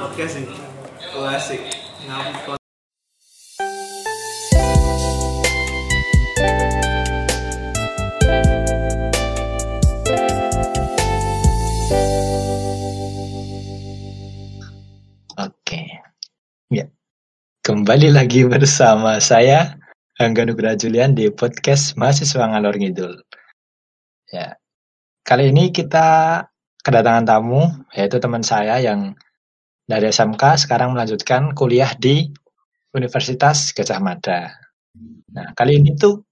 Oke sih. Klasik. Ngapus Oke. Ya. Kembali lagi bersama saya Angga Nugraha Julian di podcast Mahasiswa Ngalor Ngidul. Ya. Kali ini kita kedatangan tamu yaitu teman saya yang dari SMK sekarang melanjutkan kuliah di Universitas Gajah Mada. Nah, kali ini tuh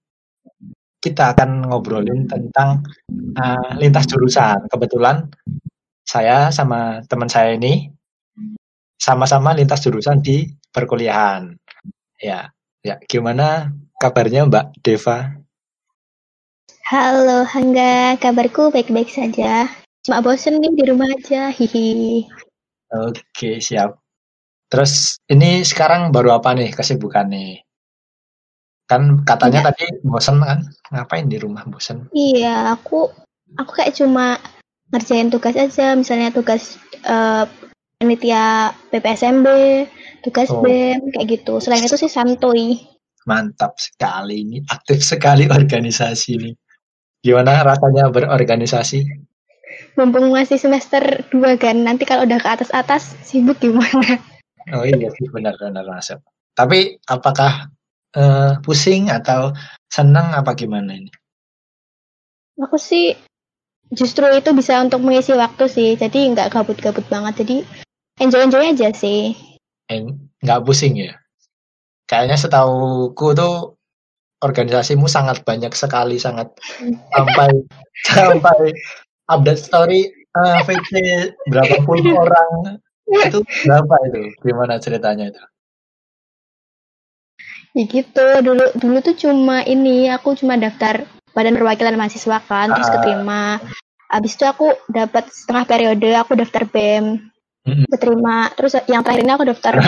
kita akan ngobrolin tentang uh, lintas jurusan. Kebetulan saya sama teman saya ini sama-sama lintas jurusan di perkuliahan. Ya, ya gimana kabarnya Mbak Deva? Halo Hangga, kabarku baik-baik saja. Cuma bosen nih di rumah aja, hihi. Oke, siap. Terus ini sekarang baru apa nih kesibukan nih? Kan katanya Iya. tadi bosen kan? Ngapain di rumah bosen? Iya, aku aku kayak cuma ngerjain tugas aja, misalnya tugas eh, panitia PPSMB, tugas Oh. BEM, kayak gitu. Selain itu sih santuy. Mantap sekali ini, aktif sekali organisasi ini. Gimana rasanya berorganisasi? Mumpung masih semester 2 kan, nanti kalau udah ke atas-atas sibuk gimana? Oh iya sih benar-benar masuk. Tapi apakah eh, pusing atau senang apa gimana ini? Aku sih justru itu bisa untuk mengisi waktu sih, jadi nggak gabut-gabut banget, jadi enjoy-enjoy aja sih. Nggak pusing ya? Kayaknya setauku tuh organisasimu sangat banyak sekali, sangat sampai sampai update story eh, VC berapa puluh orang itu berapa itu? Gimana ceritanya itu? Ya gitu, dulu dulu tuh cuma ini, aku cuma daftar Badan Perwakilan Mahasiswa kan, terus Ah. keterima. Abis itu aku dapat setengah periode, aku daftar BEM, Mm-mm. keterima. Terus yang terakhir ini aku daftar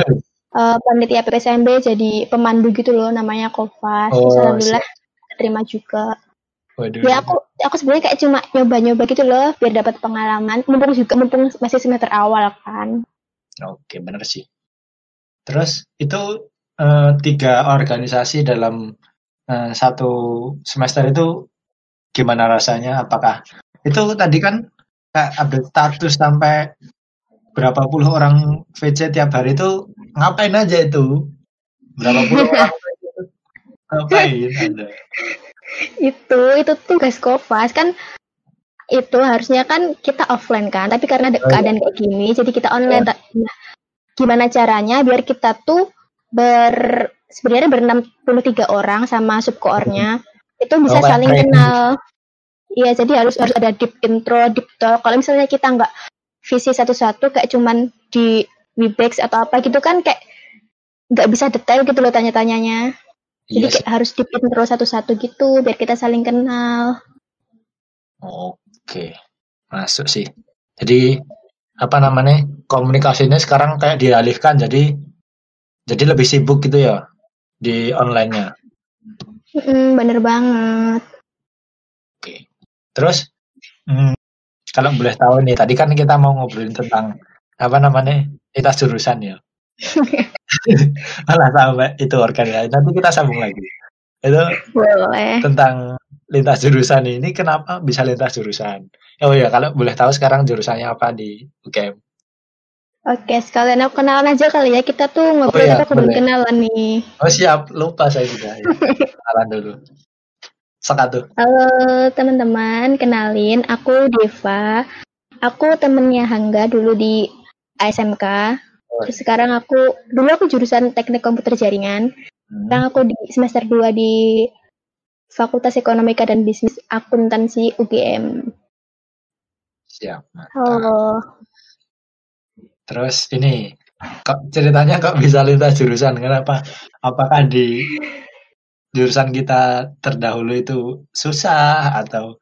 eh, panitia PPSMB jadi pemandu gitu loh, namanya Kofas. Terus Oh, alhamdulillah keterima juga. Waduh. Ya aku aku sebenarnya kayak cuma nyoba-nyoba gitu loh, biar dapat pengalaman. Mumpung juga mumpung masih semester awal kan. Oke, bener sih. Terus itu eh, tiga organisasi dalam eh, satu semester itu gimana rasanya? Apakah itu tadi kan kayak update status sampai berapa puluh orang VC tiap hari itu ngapain aja itu? Berapa puluh orang ngapain? Itu itu tugas Kofas kan itu harusnya kan kita offline kan tapi karena ada iya. keadaan kayak gini jadi kita online. Ta- nah, gimana caranya biar kita tuh ber sebenarnya berenam puluh tiga orang sama subkoornya itu bisa Oh, saling kenal. iya jadi harus harus ada deep intro deep talk. Kalau misalnya kita nggak visi satu-satu kayak cuman di Webex atau apa gitu kan kayak nggak bisa detail gitu loh tanya-tanyanya jadi Iya sih. kayak harus intro satu-satu gitu biar kita saling kenal Oke, masuk sih. Jadi apa namanya komunikasinya sekarang kayak dialihkan jadi jadi lebih sibuk gitu ya di onlinenya. Mm, bener banget. Oke. Terus hmm, kalau boleh tahu nih tadi kan kita mau ngobrolin tentang apa namanya lintas jurusan ya. Malah sampai itu organisasi. Nanti kita sambung lagi. Itu Boleh. tentang lintas jurusan ini kenapa bisa lintas jurusan? Oh ya kalau boleh tahu sekarang jurusannya apa di UGM? Oke, sekalian aku kenalan aja kali ya. Kita tuh ngobrol Oh iya, kita belum kenalan nih. Oh siap, lupa saya juga. Ya. Kenalan dulu. Sekatu. Halo teman-teman, kenalin aku Deva. Aku temennya Hangga dulu di ASMK. Oh. Terus sekarang aku dulu aku jurusan Teknik Komputer Jaringan. Hmm. Sekarang aku di semester 2 di Fakultas Ekonomika dan Bisnis Akuntansi UGM. Siap. mantap. Halo. Terus ini kok ceritanya kok bisa lintas jurusan? Kenapa? Apakah di jurusan kita terdahulu itu susah atau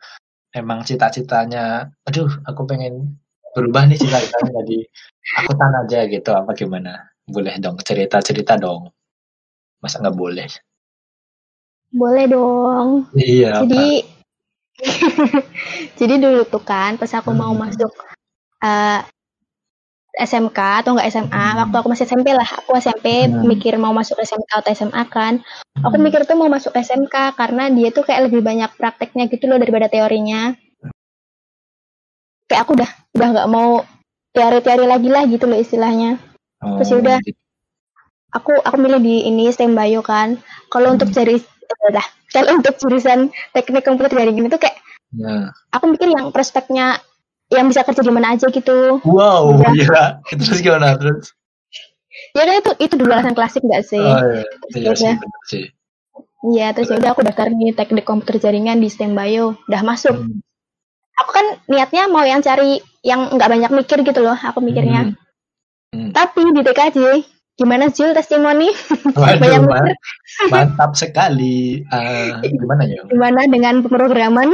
emang cita-citanya, aduh, aku pengen berubah nih cita-citanya jadi akuntan aja gitu apa gimana? Boleh dong cerita-cerita dong. Masa nggak boleh? Boleh dong. Iya. Jadi jadi dulu tuh kan pas aku mau Hmm. masuk eh, SMK atau enggak SMA Hmm. waktu aku masih SMP lah aku SMP Hmm. mikir mau masuk SMK atau SMA kan aku Hmm. mikir tuh mau masuk SMK karena dia tuh kayak lebih banyak prakteknya gitu loh daripada teorinya kayak aku udah udah nggak mau teori-teori lagi lah gitu loh istilahnya Oh, terus yaudah. gitu. aku aku milih di ini STEM Bio kan kalau untuk Hmm. jari eh, lah kalau untuk jurusan teknik komputer jaringan itu kayak Nah. aku mikir yang prospeknya yang bisa kerja di mana aja gitu Wow, Udah. gila. Terus gimana terus? ya kan itu itu dulu alasan klasik nggak sih Oh, iya, iya Yaudah. bener sih. Iya, terus ya udah aku daftar nih teknik komputer jaringan di STEM Bio, udah masuk. Hmm. Aku kan niatnya mau yang cari yang nggak banyak mikir gitu loh, aku mikirnya. Hmm. Tapi di TKJ, gimana Jul testimoni? Waduh, Banyak man- mikir. mantap sekali. Eh, gimana ya? Gimana dengan pemrograman?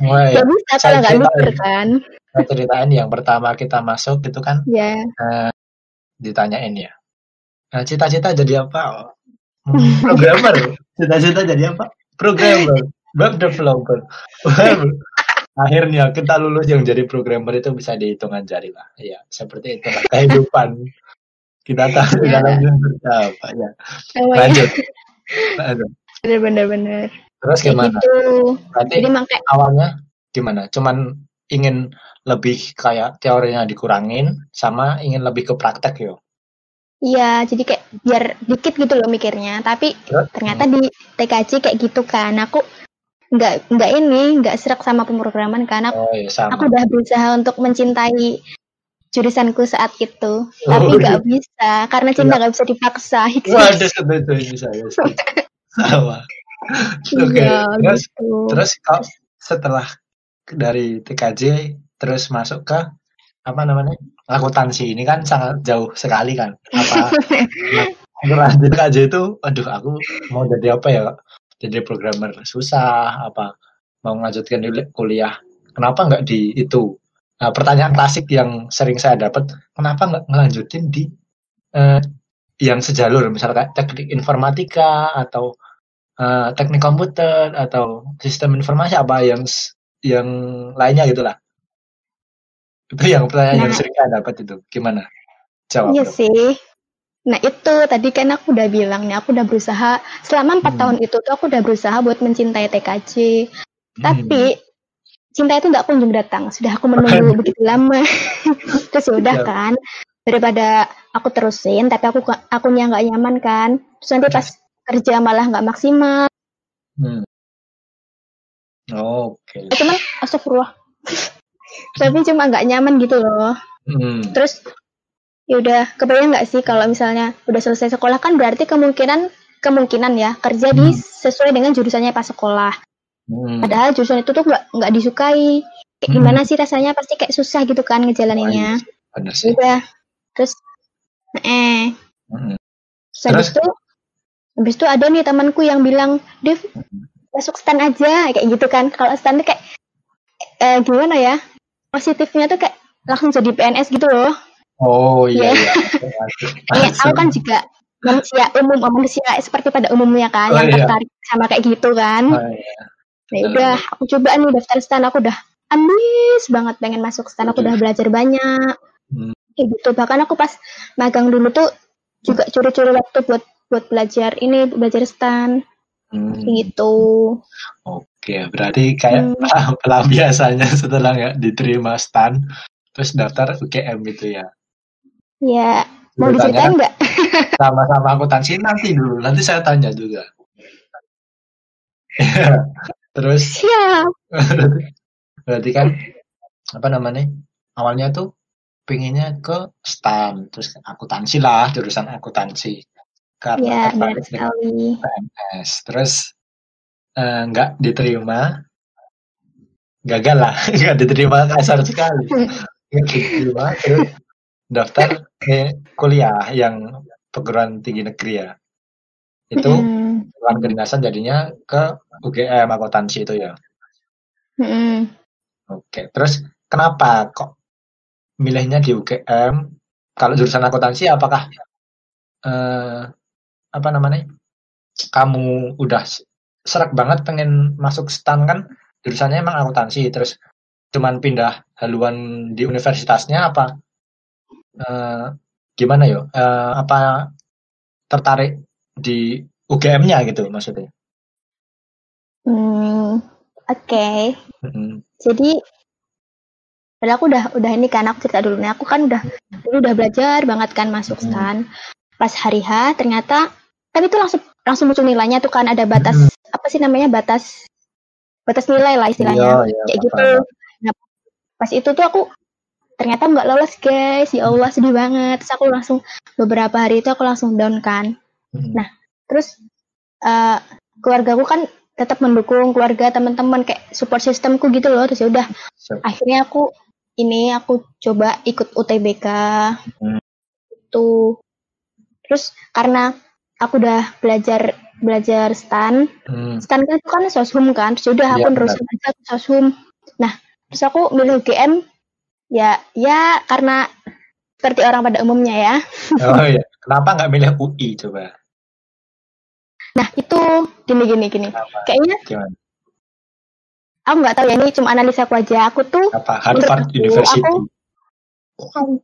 Wah, ya. Gak bisa kalau nggak mikir kan? Ceritain yang pertama kita masuk itu kan Ya, ditanyain ya. Nah, cita-cita jadi apa? Hmm, programmer. Cita-cita jadi apa? Programmer. Web developer. Web. Akhirnya kita lulus yang jadi programmer itu bisa dihitungan jari lah. Ya, seperti itu kehidupan. Kita tahu Ya. dalam seperti apa ya. namanya Lanjut. Lanjut. bener-bener. Terus gimana? gitu. Berarti Jadi makanya awalnya gimana? Cuman ingin lebih kayak teorinya dikurangin sama ingin lebih ke praktek yo. Iya, jadi kayak biar dikit gitu loh mikirnya. Tapi Terus? ternyata di TKJ kayak gitu kan. Aku nggak nggak ini nggak serak sama pemrograman kan. Aku Oh iya sama. aku udah berusaha untuk mencintai jurusanku saat itu Oh, tapi iya. nggak bisa karena cinta nggak bisa dipaksa. Waduh, itu ini saya sama. Oke, Iya, terus gitu. terus setelah dari TKJ terus masuk ke apa namanya akuntansi ini kan sangat jauh sekali kan apa di TKJ itu aduh aku mau jadi apa ya jadi programmer susah apa mau melanjutkan kuliah kenapa nggak di itu nah, pertanyaan klasik yang sering saya dapat kenapa nggak ngelanjutin di eh, yang sejalur misalnya teknik informatika atau eh, teknik komputer atau sistem informasi apa yang yang lainnya gitulah itu yang pertanyaan yang Nah. sering saya dapat itu gimana jawab Iya dong. sih. Nah itu tadi kan aku udah bilang nih aku udah berusaha selama empat Hmm. tahun itu tuh aku udah berusaha buat mencintai TKJ. Hmm. Tapi cinta itu nggak kunjung datang. Sudah aku menunggu begitu lama. Terus ya udah Ya. kan daripada aku terusin tapi aku akunya nggak nyaman kan. Terus nanti pas kerja malah nggak maksimal. Hmm. Oke. Cuman astagfirullah. tapi cuma nggak nyaman gitu loh. Hmm. Terus ya udah kebayang nggak sih kalau misalnya udah selesai sekolah kan berarti kemungkinan kemungkinan ya kerja di Hmm. sesuai dengan jurusannya pas sekolah. Hmm. Padahal jurusan itu tuh nggak nggak disukai. Kayak Hmm. gimana sih rasanya pasti kayak susah gitu kan ngejalaninnya. Bener Ya sih. udah terus eh Hmm. terus habis itu habis itu ada nih temanku yang bilang Dev masuk stan aja kayak gitu kan kalau stan tuh kayak eh, gimana ya positifnya tuh kayak langsung jadi PNS gitu loh Oh iya Iya. iya. Iya, aku kan juga manusia umum, manusia seperti pada umumnya kan, Oh, yang iya. tertarik sama kayak gitu kan. Oh, iya. Nah, udah, aku coba nih daftar stan, aku udah ambis banget pengen masuk stan, aku udah belajar banyak. Hmm. Kayak gitu, bahkan aku pas magang dulu tuh juga curi-curi waktu buat buat belajar ini, belajar stan, Hmm. gitu. Oke, berarti kayak Hmm. pelampiasannya setelah nggak diterima stan, terus daftar UGM gitu ya. Ya, mau diceritain nggak? sama-sama akuntansi nanti dulu, nanti saya tanya juga. terus Siap. berarti kan apa namanya awalnya tuh pengennya ke stan terus akuntansi lah jurusan akuntansi Ya, karena tertarik sekali. PNS terus eh, nggak diterima gagal lah nggak diterima kasar sekali nggak diterima terus daftar ke kuliah yang perguruan tinggi negeri ya itu Mm-mm. bukan kedinasan jadinya ke UGM akuntansi itu ya Mm-mm. Oke, terus kenapa kok milihnya di UGM? Kalau jurusan akuntansi, apakah eh, apa namanya? Kamu udah serak banget pengen masuk stan kan? Jurusannya emang akuntansi, terus cuman pindah haluan di universitasnya apa? Eh, gimana yo? Eh, apa tertarik di UGM-nya gitu maksudnya? Hmm, oke. Mm-mm. Jadi padahal aku udah udah ini kan aku cerita dulu nih aku kan udah dulu udah belajar banget kan masuk Hmm. stan pas hari H ternyata kan itu langsung langsung muncul nilainya tuh kan ada batas Hmm. apa sih namanya batas batas nilai lah istilahnya Iya, iya, kayak gitu nah, pas itu tuh aku ternyata nggak lolos guys. Ya Allah sedih banget. Terus aku langsung beberapa hari itu aku langsung down kan. Mm. Nah, terus eh keluarga aku kan tetap mendukung keluarga teman-teman kayak support sistemku gitu loh. Terus ya udah So, akhirnya aku ini aku coba ikut UTBK Hmm. itu. Terus karena aku udah belajar belajar stan. Mm, stan kan itu kan soshum kan. Terus ya udah aku Iya, nerusin aja soshum. Nah terus aku milih UGM ya ya karena seperti orang pada umumnya ya Oh iya, kenapa nggak milih UI coba? nah itu gini gini gini Kenapa? kayaknya Gimana? aku nggak tahu ya ini cuma analisa aku aja aku tuh Apa Harvard aku- University? aku-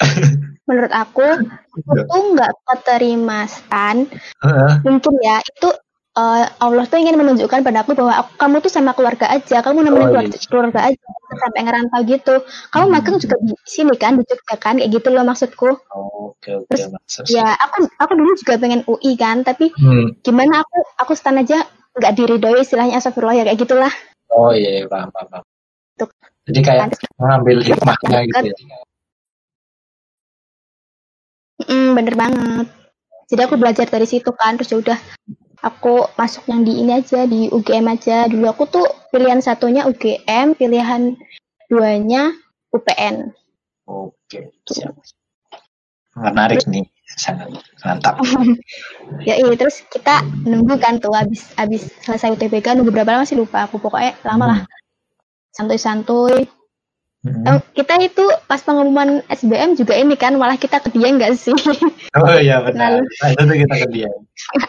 menurut aku aku tuh nggak keterima stan Heeh. mungkin ya itu eh, Allah tuh ingin menunjukkan pada aku bahwa aku, kamu tuh sama keluarga aja kamu nemenin Oh, keluarga, iya. keluarga aja sampai ngerantau gitu kamu Hmm. magang juga di sini kan di Jogja kan kayak gitu loh maksudku Oh, Oke oke Terus, maksud ya aku aku dulu juga pengen UI kan tapi Hmm. gimana aku aku stan aja nggak diridoi istilahnya astagfirullah ya kayak gitulah Oh iya, iya, paham, paham, paham. Tuh. Jadi kayak mengambil hikmahnya gitu ya. Mm, bener banget. Jadi aku belajar dari situ kan, terus ya udah aku masuk yang di ini aja di UGM aja. Dulu aku tuh pilihan satunya UGM, pilihan duanya UPN. Oke, siap. Menarik nih, sangat mantap. Ya iya, terus kita nunggu kan tuh abis abis selesai UTBK nunggu berapa lama sih lupa aku pokoknya lama lah santuy-santuy. Hmm. Kita itu pas pengumuman SBM juga ini kan malah kita ke dia enggak sih? Oh iya benar. Nah, itu kita ke dia.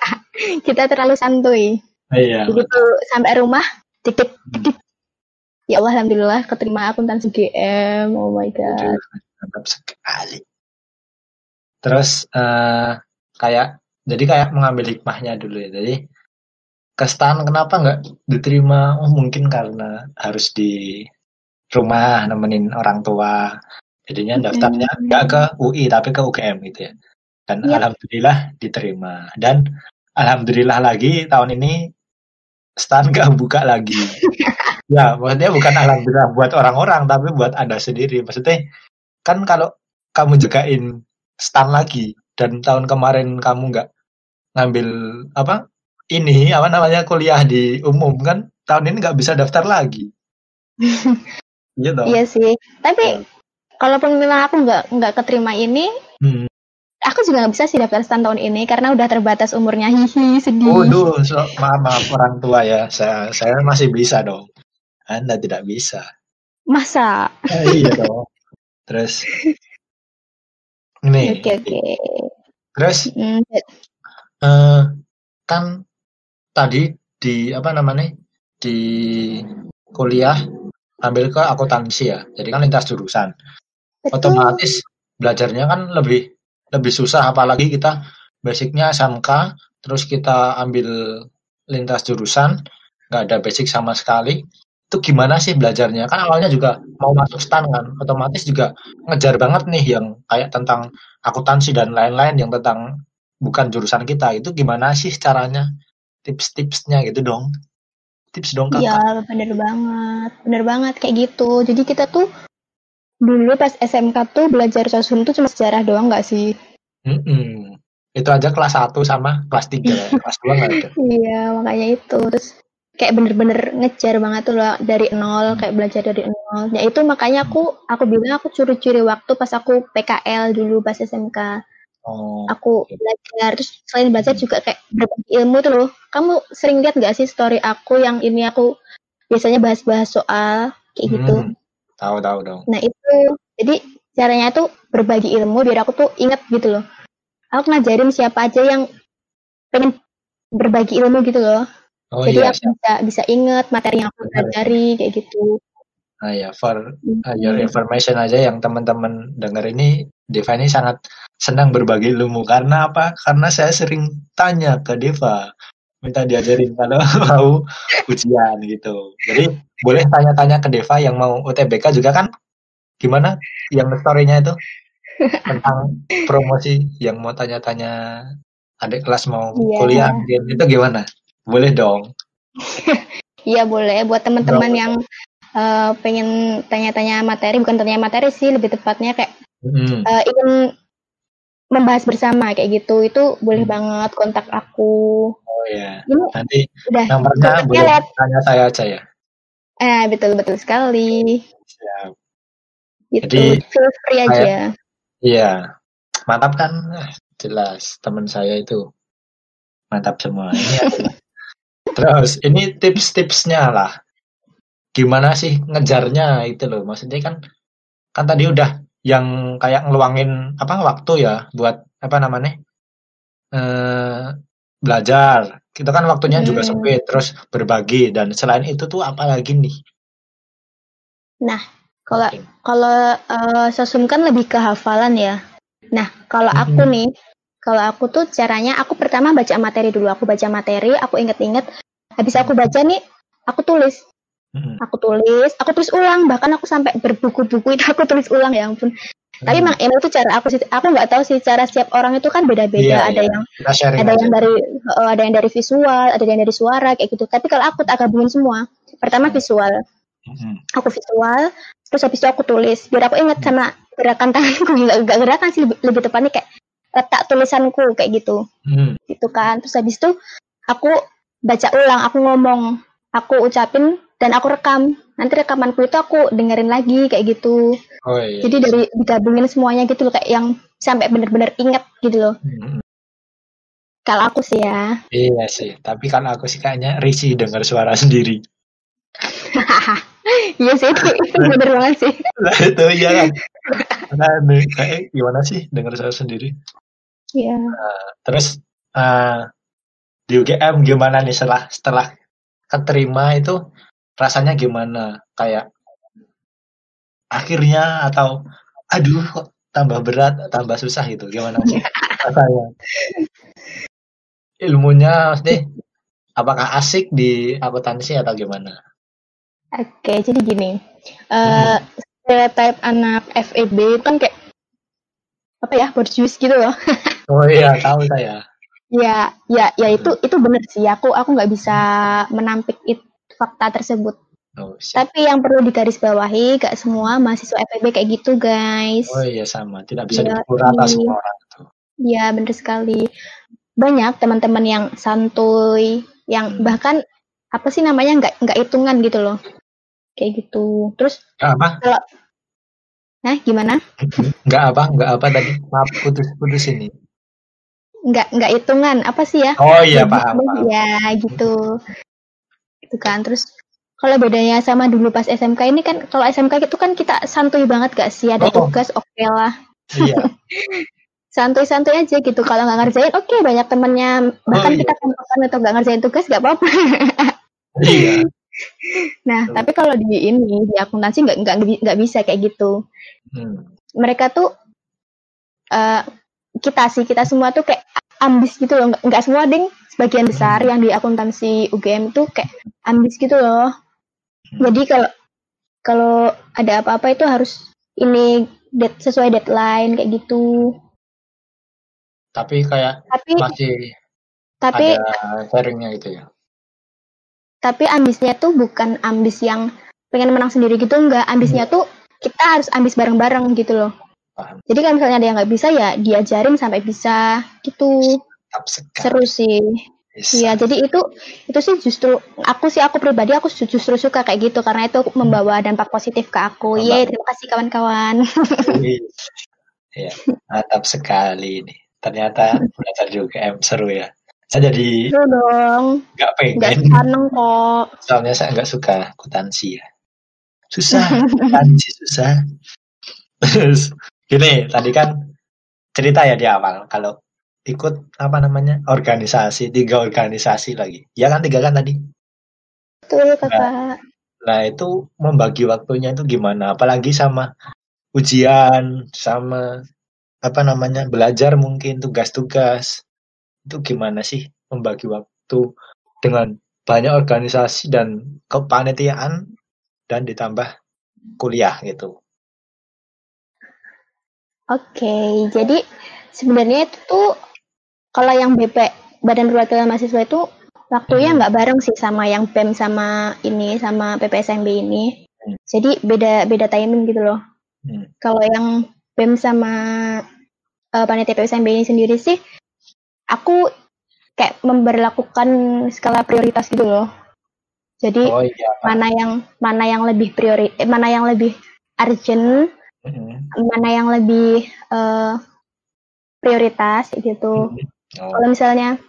kita terlalu santuy. Oh, Iya. begitu sampai rumah dikit dikit ya Allah alhamdulillah keterima akuntansi GM oh my god mantap sekali. Terus eh, kayak jadi kayak mengambil hikmahnya dulu ya. Jadi ke stan kenapa nggak diterima? Oh mungkin karena harus di rumah nemenin orang tua. Jadinya daftarnya nggak ke UI tapi ke UGM gitu ya. Dan Yap. alhamdulillah diterima. Dan alhamdulillah lagi tahun ini stan nggak buka lagi. ya maksudnya bukan alhamdulillah buat orang-orang tapi buat anda sendiri. Maksudnya kan kalau kamu jagain stan lagi dan tahun kemarin kamu nggak ngambil apa ini apa namanya kuliah di umum kan tahun ini nggak bisa daftar lagi iya dong. Iya sih. Tapi Ya. kalaupun memang aku nggak nggak keterima ini Hmm. aku juga nggak bisa sih daftar stan tahun ini karena udah terbatas umurnya. Hihi sedih. Waduh, so, maaf maaf orang tua ya. Saya saya masih bisa dong. Anda tidak bisa. Masa? Eh, iya dong. Terus? Ini. Oke oke. Terus? Hmm, eh, kan tadi di apa namanya di kuliah ambil ke akuntansi ya. Jadi kan lintas jurusan. Betul. Otomatis belajarnya kan lebih lebih susah. Apalagi kita basicnya SMK terus kita ambil lintas jurusan nggak ada basic sama sekali. Itu gimana sih belajarnya? Kan awalnya juga mau masuk stan kan otomatis juga ngejar banget nih yang kayak tentang akuntansi dan lain-lain yang tentang bukan jurusan kita. Itu gimana sih caranya? Tips-tipsnya gitu dong tips dong kakak Iya, bener banget. Bener banget kayak gitu. Jadi kita tuh dulu pas SMK tuh belajar sosum tuh cuma sejarah doang nggak sih? Mm-mm. itu aja kelas 1 sama kelas 3 ya. kelas 2 nggak ada Iya, makanya itu. Terus kayak bener-bener ngejar banget tuh loh dari nol, kayak belajar dari nol. Ya itu makanya aku aku bilang aku curi-curi waktu pas aku PKL dulu pas SMK. Oh Aku belajar terus selain belajar juga kayak berbagi ilmu tuh loh. Kamu sering lihat nggak sih story aku yang ini aku biasanya bahas-bahas soal kayak gitu. Hmm, tahu tahu dong Nah itu, jadi caranya tuh berbagi ilmu biar aku tuh inget gitu loh. Aku ngajarin siapa aja yang pengen berbagi ilmu gitu loh. oh jadi iya aku bisa bisa inget materi yang aku pelajari kayak gitu. Nah ya, for uh, your information aja yang teman-teman dengar ini, Deva ini sangat senang berbagi ilmu. Karena apa? Karena saya sering tanya ke Deva, minta diajarin kalau mau ujian gitu. Jadi boleh tanya-tanya ke Deva yang mau UTBK juga kan? Gimana? Yang story-nya itu tentang promosi yang mau tanya-tanya adik kelas mau Iya. kuliah mungkin. itu gimana? Boleh dong. Iya boleh buat teman-teman yang eh, pengen tanya-tanya materi, bukan tanya materi sih, lebih tepatnya kayak Mm. eh, ingin membahas bersama kayak gitu. Itu boleh Hmm. banget kontak aku. Oh ya. Ini Nanti udah nomornya boleh lewat. tanya saya aja ya. Eh betul betul sekali. Siap. Gitu. Jadi, Feel free aja. Iya, mantap kan? Eh, Jelas teman saya itu mantap semua. Ini Terus ini tips-tipsnya lah. Gimana sih ngejarnya itu loh? Maksudnya kan kan tadi udah yang kayak ngeluangin apa waktu ya buat apa namanya? eh belajar. Kita kan waktunya juga Hmm. sempit, terus berbagi dan selain itu tuh apa lagi nih? Kalau Oke. kalau eh, sosum kan lebih ke hafalan ya. Nah, kalau aku Mhm. nih, kalau aku tuh caranya aku pertama baca materi dulu. Aku baca materi, aku inget-inget. Habis aku baca nih, aku tulis. Mm-mm. Aku tulis, aku tulis ulang. Bahkan aku sampai berbuku-buku itu aku tulis ulang ya ampun. Tapi Hmm. emang emang itu cara aku. Aku nggak tahu sih cara setiap orang itu kan beda-beda. Iya, ada iya. yang ada aja. yang dari eh, ada yang dari visual, ada yang dari suara kayak gitu. Tapi kalau aku tak gabungin semua. Pertama visual, Mm-mm. aku visual, terus habis itu aku tulis. Biar aku ingat Hmm. sama gerakan tanganku, nggak gerakan sih lebih, lebih tepatnya kayak letak tulisanku kayak gitu, Mm. gitu kan. Terus habis itu aku baca ulang, aku ngomong, aku ucapin dan aku rekam. Nanti rekamanku itu aku dengerin lagi kayak gitu. Oh iya. Jadi dari digabungin semuanya gitu loh kayak yang sampai bener-bener inget gitu loh. Mm-mm. Kalau aku sih ya. Iya sih, tapi kalau aku sih kayaknya risih dengar suara sendiri. Iya sih itu, itu bener banget sih. Lah itu iya kan. Nah, kayak gimana sih dengar suara sendiri? Iya. Terus eh, di UGM gimana nih setelah setelah keterima itu rasanya gimana? Kayak akhirnya atau aduh kok tambah berat, tambah susah gitu. Gimana sih rasanya? Ilmunya mesti apakah asik di akuntansi atau gimana? Oke, jadi gini. Eh stereotype anak FEB kan kayak apa ya, borjuis gitu loh. Oh iya, tahu saya. ya, ya, ya itu itu bener sih. Aku aku nggak bisa menampik it, fakta tersebut. Oh, siap. Tapi yang perlu digarisbawahi, gak semua mahasiswa FEB kayak gitu, guys. Oh iya sama, tidak bisa Iya, dipukul rata semua orang tuh. Iya, bener sekali. Banyak teman-teman yang santuy, yang Hmm. bahkan apa sih namanya nggak nggak hitungan gitu loh. Kayak gitu. Terus Nggak apa? Nah, gimana? Nggak apa? Nggak apa tadi? Maaf putus-putus ini. Nggak nggak hitungan apa sih ya? Oh iya Ya, paham. Ya gitu. Gitu kan. Terus kalau bedanya sama dulu pas SMK ini kan kalau SMK itu kan kita santuy banget gak sih? Ada Oh. tugas oke lah. Iya. Santuy-santuy aja gitu. Kalau nggak ngerjain oke banyak temennya. Bahkan Oh, iya. kita kompokan atau nggak ngerjain tugas nggak apa-apa. Iya. Nah, Betul. tapi kalau di ini di akuntansi nggak nggak nggak bisa kayak gitu. Hmm. Mereka tuh eh kita sih kita semua tuh kayak ambis gitu loh. Nggak semua ding. Sebagian besar Hmm. yang di akuntansi UGM tuh kayak ambis gitu loh. Hmm. Jadi kalau kalau ada apa-apa itu harus ini dead, sesuai deadline kayak gitu. Tapi kayak Tapi masih tapi ada sharingnya gitu ya. tapi ambisnya tuh bukan ambis yang pengen menang sendiri gitu enggak. Ambisnya tuh kita harus ambis bareng-bareng gitu loh. Paham. Jadi kalau misalnya ada yang nggak bisa ya diajarin sampai bisa gitu. Tetap sekali. Seru sih. Iya, jadi itu itu sih justru aku sih aku pribadi aku ju- justru suka kayak gitu karena itu membawa dampak positif ke aku. Yeay, terima kasih kawan-kawan. Iya, mantap sekali nih. Ternyata belajar juga em seru ya. Saya jadi Seru dong. Nggak pengen. seneng kok. Soalnya saya nggak suka akuntansi ya. Susah, akuntansi susah. Terus gini, tadi kan cerita ya di awal kalau ikut apa namanya organisasi tiga organisasi lagi. Ya kan tiga kan tadi. Betul kakak. Nah itu membagi waktunya itu gimana? Apalagi sama ujian, sama apa namanya belajar mungkin tugas-tugas itu gimana sih membagi waktu dengan banyak organisasi dan kepanitiaan dan ditambah kuliah gitu. Oke, jadi sebenarnya itu tuh kalau yang BP Badan Perwakilan Mahasiswa itu waktunya Hmm. nggak bareng sih sama yang BEM sama ini sama PPSMB ini. Hmm. Jadi beda beda timing gitu loh. Hmm. Kalau yang BEM sama eh, panitia PPSMB ini sendiri sih aku kayak memberlakukan skala prioritas gitu loh. Jadi Oh iya. mana yang mana yang lebih priori eh, mana yang lebih urgent Mm-mm. mana yang lebih eh, prioritas gitu. Mm-mm. Oh, Kalau misalnya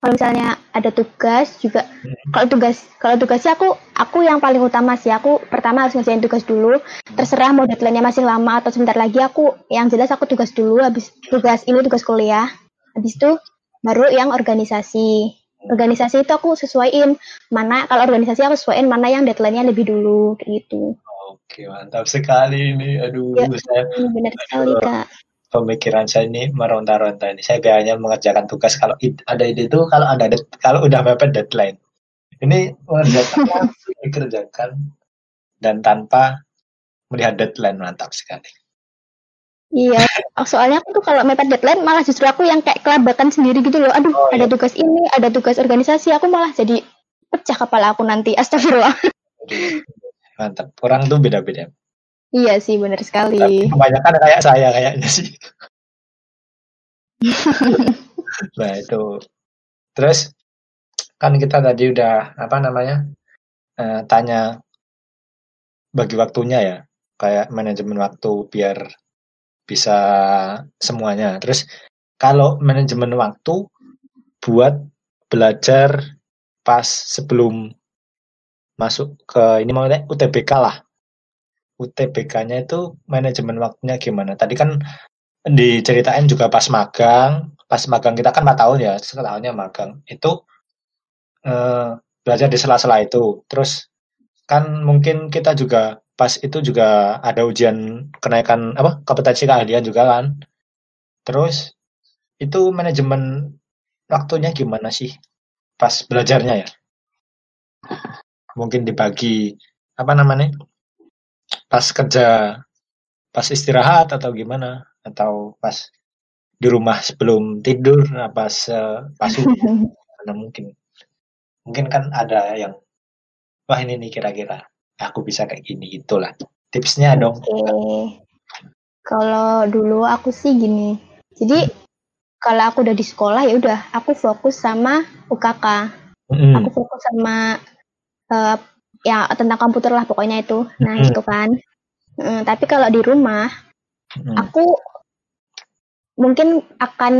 kalau misalnya ada tugas juga Mm-mm. kalau tugas kalau tugasnya aku aku yang paling utama sih. Aku pertama harus ngerjain tugas dulu. Terserah mau deadline-nya masih lama atau sebentar lagi aku yang jelas aku tugas dulu habis tugas ini tugas kuliah. Habis itu baru yang organisasi. Organisasi itu aku sesuaiin mana kalau organisasi aku sesuaiin mana yang deadline-nya lebih dulu kayak gitu. Oke mantap sekali ini. Aduh Ya. saya benar sekali kak pemikiran saya ini meronta-ronta ini. Saya biasanya mengerjakan tugas kalau ada ide itu kalau ada kalau udah mepet deadline. Ini mengerjakan langsung dikerjakan dan tanpa melihat deadline mantap sekali. Iya, soalnya aku tuh kalau mepet deadline malah justru aku yang kayak kelabakan sendiri gitu loh. Aduh, Oh, ada iya. tugas ini, ada tugas organisasi, aku malah jadi pecah kepala aku nanti. Astagfirullah. Mantap. Orang tuh beda-beda. Iya sih, benar Tapi sekali. kebanyakan kayak saya kayaknya sih. nah itu. Terus kan kita tadi udah apa namanya eh, tanya bagi waktunya ya, kayak manajemen waktu biar bisa semuanya. Terus kalau manajemen waktu buat belajar pas sebelum masuk ke ini maksudnya UTBK lah. UTBK-nya itu manajemen waktunya gimana? Tadi kan diceritain juga pas magang, pas magang kita kan 4 tahun ya, setahunnya magang. Itu eh, belajar di sela-sela itu. Terus kan mungkin kita juga pas itu juga ada ujian kenaikan apa kompetensi keahlian juga kan. Terus itu manajemen waktunya gimana sih pas belajarnya ya? Mungkin dibagi apa namanya? Pas kerja, pas istirahat atau gimana? Atau pas di rumah sebelum tidur, nah pas eh, mana mungkin? Mungkin kan ada yang wah ini nih kira-kira aku bisa kayak gini itulah. Tipsnya dong. Kalau dulu aku sih gini. Jadi kalau aku udah di sekolah ya udah, aku fokus sama UKK. Mm-mm. Aku fokus sama eh, ya tentang komputer lah pokoknya itu. Nah, Mm-mm. gitu kan. Mm, tapi kalau di rumah Mm-mm. aku mungkin akan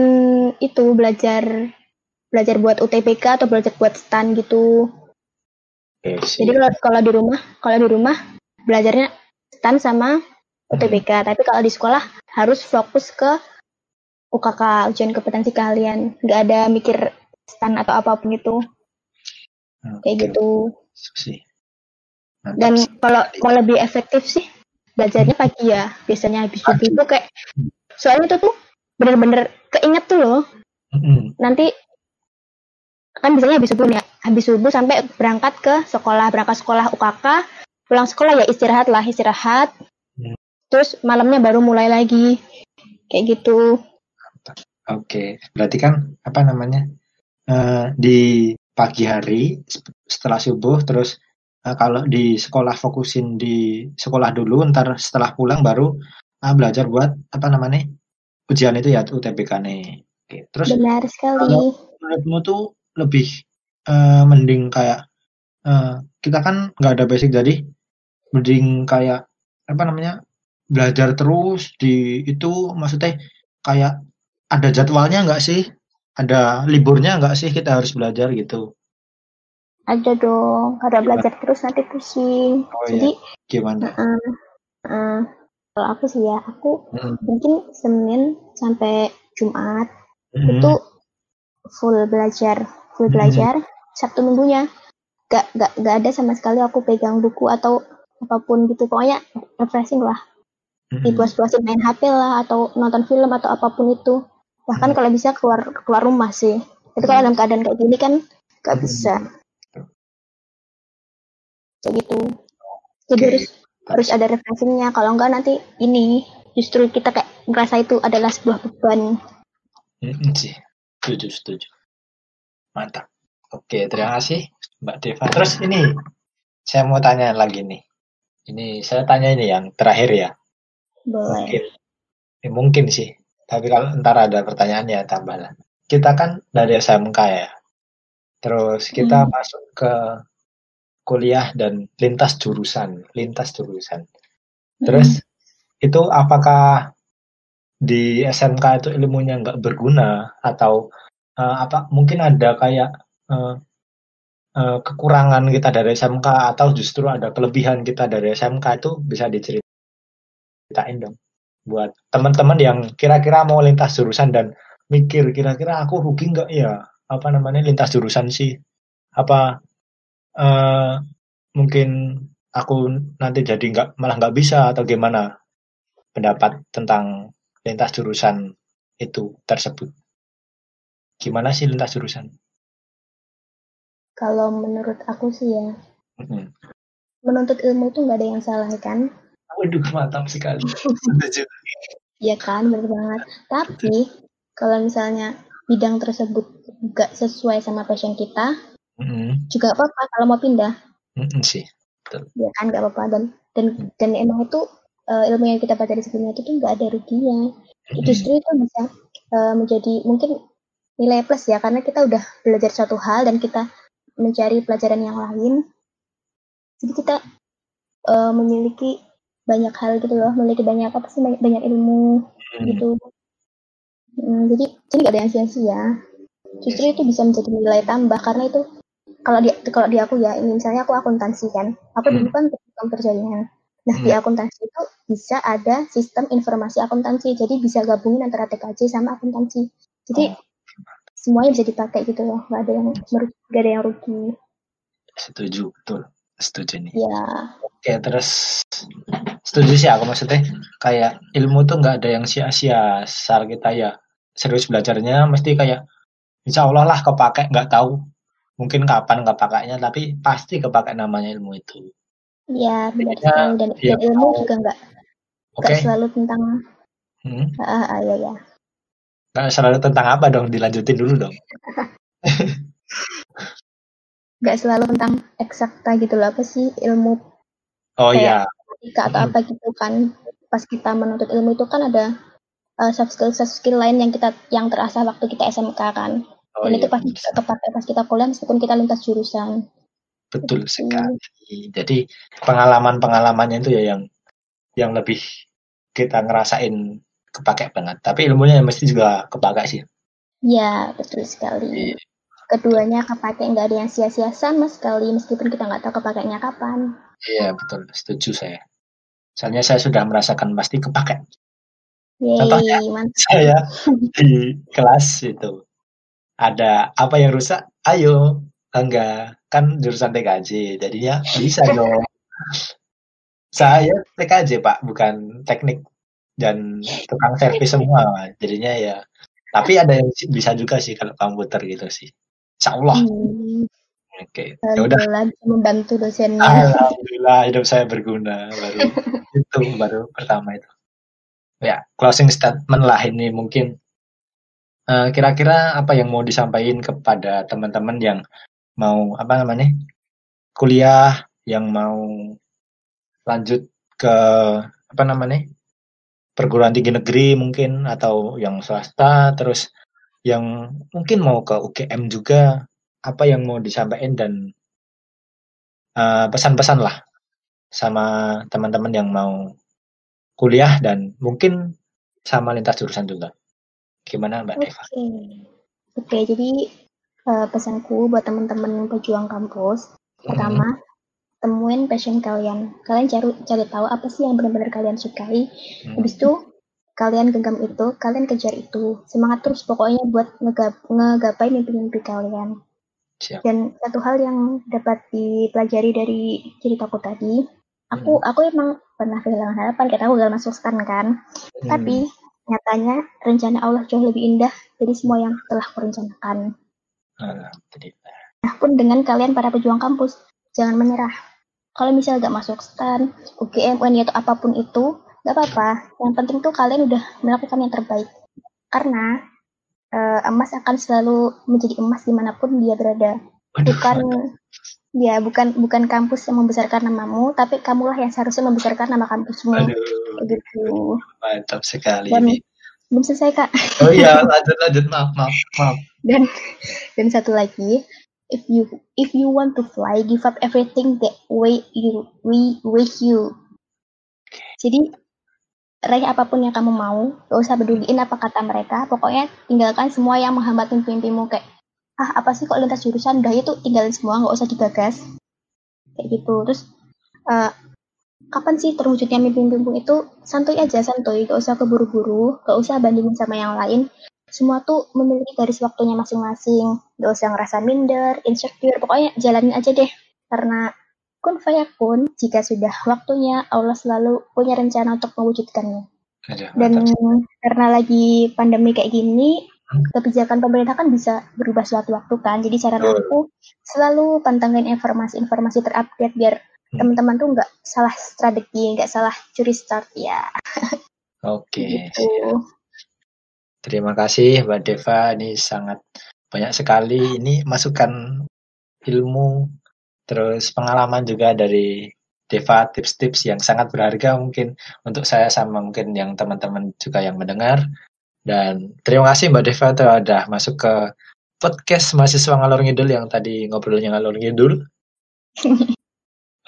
itu belajar belajar buat UTBK atau belajar buat stan gitu. Sih. Jadi kalau kalau di rumah, kalau di rumah belajarnya stan sama UTBK, tapi kalau di sekolah harus fokus ke UKK, ujian kompetensi kalian. Nggak ada mikir stan atau apa pun itu, kayak Oke, gitu. sih. Mantap Dan kalau mau lebih efektif sih, belajarnya pagi ya. Biasanya habis subuh itu kayak, soalnya itu tuh bener-bener keinget tuh loh. Mm-mm. nanti kan biasanya habis subuh nih ya, habis subuh sampai berangkat ke sekolah, berangkat sekolah UKK, pulang sekolah ya istirahat lah, istirahat. Hmm. Terus malamnya baru mulai lagi. Kayak gitu. Oke, berarti kan apa namanya eh, di pagi hari setelah subuh, terus eh, kalau di sekolah fokusin di sekolah dulu, ntar setelah pulang baru ah, belajar buat apa namanya ujian itu ya UTBK nih. Oke, terus Benar sekali. menurutmu tuh lebih eh, mending kayak eh, kita kan nggak ada basic jadi mending kayak apa namanya belajar terus di itu maksudnya kayak ada jadwalnya nggak sih ada liburnya nggak sih kita harus belajar gitu Ada dong, ada belajar terus nanti pusing. oh iya Jadi, gimana eh, eh, kalau aku sih ya, aku Mm, mungkin Senin sampai Jumat mm, itu full belajar, full Mm. belajar. Sabtu minggunya gak, gak, gak ada sama sekali aku pegang buku atau apa pun gitu pokoknya refreshing lah Mm-mm. dipuas-puasin main HP lah atau nonton film atau apa pun itu bahkan Hmm. kalau bisa keluar keluar rumah sih tapi kalau dalam keadaan kayak gini kan gak Hmm. bisa kayak gitu jadi harus harus ada refreshingnya kalau enggak nanti ini justru kita kayak ngerasa itu adalah sebuah beban sih, setuju, setuju. Mantap. Oke, terima kasih Mbak Deva. Terus ini, saya mau tanya lagi nih. Ini saya tanya ini yang terakhir ya. boleh Mungkin, eh, mungkin sih. Tapi kalau ntar ada pertanyaan ya tambah lah. Kita kan dari SMK ya. Terus kita Hmm. masuk ke kuliah dan lintas jurusan, lintas jurusan. Terus itu apakah di SMK itu ilmunya nggak berguna? Atau eh, apa mungkin ada kayak eh, eh, kekurangan kita dari SMK atau justru ada kelebihan kita dari SMK itu bisa diceritain dong buat teman-teman yang kira-kira mau lintas jurusan dan mikir kira-kira aku rugi nggak ya? Apa namanya lintas jurusan sih? Apa eh, mungkin aku nanti jadi nggak malah nggak bisa atau gimana pendapat tentang lintas jurusan itu tersebut gimana sih lintas jurusan kalau menurut aku sih ya Mhm. menuntut ilmu itu nggak ada yang salah kan waduh mantap sekali Iya kan, bener banget. Tapi kalau misalnya bidang tersebut nggak sesuai sama passion kita, Mhm. juga apa-apa kalau mau pindah, Mhm sih ya kan nggak apa-apa. Dan dan dan emang itu eh, ilmu yang kita pelajari sebelumnya itu tuh nggak ada ruginya. Mhm. Justru itu bisa eh, menjadi mungkin nilai plus ya, karena kita udah belajar suatu hal dan kita mencari pelajaran yang lain. Jadi kita eh, memiliki banyak hal gitu loh, memiliki banyak apa sih banyak, banyak ilmu Mhm. gitu. Hmm, jadi jadi nggak ada yang sia-sia. Justru itu bisa menjadi nilai tambah karena itu kalau di kalau di aku ya, ini misalnya aku akuntansi kan, aku Hmm. dulu kan program kerjanya. Nah di Hmm. akuntansi itu bisa ada sistem informasi akuntansi, jadi bisa gabungin antara TKJ sama akuntansi. Jadi Oh. semuanya bisa dipakai gitu loh, nggak ada yang merugi, nggak ada yang rugi. setuju betul setuju nih Ya, Oke, terus setuju sih aku maksudnya kayak ilmu tuh nggak ada yang sia-sia asal kita ya serius belajarnya mesti kayak insya Allah lah kepake nggak tahu mungkin kapan kepakainya tapi pasti kepake namanya ilmu itu. Ya benar sekali. Dan, ya, dan ilmu juga nggak nggak selalu tentang Hmm, ah, ah, ya ya. nggak selalu tentang apa dong? Dilanjutin dulu dong. Nggak selalu tentang eksakta gitu loh. Apa sih ilmu? Oh iya. matematika atau Hmm. apa gitu kan. Pas kita menuntut ilmu itu kan ada uh, soft skill soft skill lain yang kita yang terasa waktu kita SMK kan oh dan iya itu pasti juga kepake pas kita kuliah meskipun kita lintas jurusan. Betul Gitu. sekali. Jadi pengalaman-pengalamannya itu ya yang yang lebih kita ngerasain kepake banget. Tapi ilmunya mesti juga kepake sih. Ya betul sekali. Keduanya kepake nggak ada yang sia-sia sama sekali meskipun kita nggak tahu kepakainya kapan. Iya betul, setuju saya. Soalnya saya sudah merasakan pasti kepake. Yeay, Contohnya? mantap. Saya di kelas itu ada apa yang rusak? Ayo, enggak kan jurusan TKJ, jadinya bisa dong. Saya TKJ pak, bukan teknik dan tukang servis semua, jadinya ya. Tapi ada yang bisa juga sih kalau komputer gitu sih. Insya Allah. Hmm, Oke, ya udah. membantu dosennya Alhamdulillah hidup saya berguna baru itu baru pertama itu. Ya closing statement lah ini mungkin eh, kira-kira apa yang mau disampaikan kepada teman-teman yang mau apa namanya kuliah yang mau lanjut ke apa namanya perguruan tinggi negeri mungkin atau yang swasta terus yang mungkin mau ke UGM juga apa yang mau disampaikan dan eh, pesan-pesan lah sama teman-teman yang mau kuliah dan mungkin sama lintas jurusan juga. Gimana Mbak Oke, Deva? oke. Jadi eh, pesanku buat teman-teman pejuang kampus, pertama temuin passion kalian. Kalian cari cari tahu apa sih yang benar-benar kalian sukai. Hmm. Habis itu kalian genggam itu, kalian kejar itu. Semangat terus pokoknya buat ngegap, ngegapai mimpi-mimpi kalian. Siap. Dan satu hal yang dapat dipelajari dari ceritaku tadi, aku aku emang pernah kehilangan harapan karena aku gagal masuk stan kan. Hmm. Tapi nyatanya rencana Allah jauh lebih indah dari semua yang telah kurencanakan. Alhamdulillah. Nah pun dengan kalian para pejuang kampus, jangan menyerah. Kalau misalnya gak masuk stan, UGM, UNI atau apa pun itu, gak apa-apa. Yang penting tuh kalian udah melakukan yang terbaik. Karena eh, emas akan selalu menjadi emas di mana pun dia berada. Bukan ya bukan bukan kampus yang membesarkan namamu, tapi kamulah yang seharusnya membesarkan nama kampusmu. Aduh, Begitu. mantap sekali Dan ini. belum selesai kak. Oh iya, lanjut lanjut maaf maaf maaf. dan dan satu lagi if you if you want to fly give up everything that way you we with you jadi raih apa pun yang kamu mau gak usah peduliin apa kata mereka pokoknya tinggalkan semua yang menghambat mimpi-mimpimu kayak ah apa sih kok lintas jurusan udah itu tinggalin semua nggak usah digagas kayak gitu terus eh, kapan sih terwujudnya mimpi-mimpimu itu santuy aja santuy gak usah keburu-buru gak usah bandingin sama yang lain semua tuh memiliki garis waktunya masing-masing. Gak usah ngerasa minder, insecure, pokoknya jalanin aja deh. Karena kun fayakun, jika sudah waktunya, Allah selalu punya rencana untuk mewujudkannya. Dan karena lagi pandemi kayak gini. Kebijakan pemerintah kan bisa berubah suatu waktu kan. Jadi saran Betul. aku selalu pantengin informasi-informasi terupdate biar Hmm. teman-teman tuh nggak salah strategi, nggak salah curi start ya. Oke. Gitu. Terima kasih Mbak Deva, ini sangat banyak sekali ini masukan ilmu terus pengalaman juga dari Deva tips-tips yang sangat berharga mungkin untuk saya sama mungkin yang teman-teman juga yang mendengar dan terima kasih Mbak Deva sudah masuk ke podcast mahasiswa ngalor ngidul yang tadi ngobrolnya ngalor ngidul.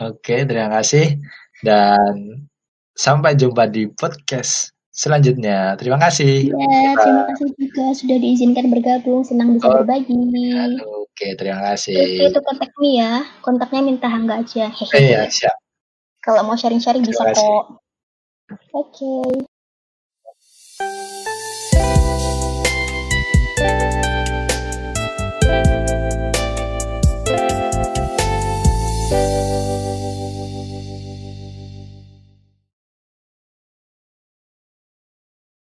Oke, terima kasih dan sampai jumpa di podcast selanjutnya. Terima kasih. Ya, terima kasih juga sudah diizinkan bergabung. Senang bisa Oh, berbagi. Oke, terima kasih. to contact me ya. Kontaknya minta hangga aja. Iya, siap. Kalau mau sharing-sharing bisa kok. Oke.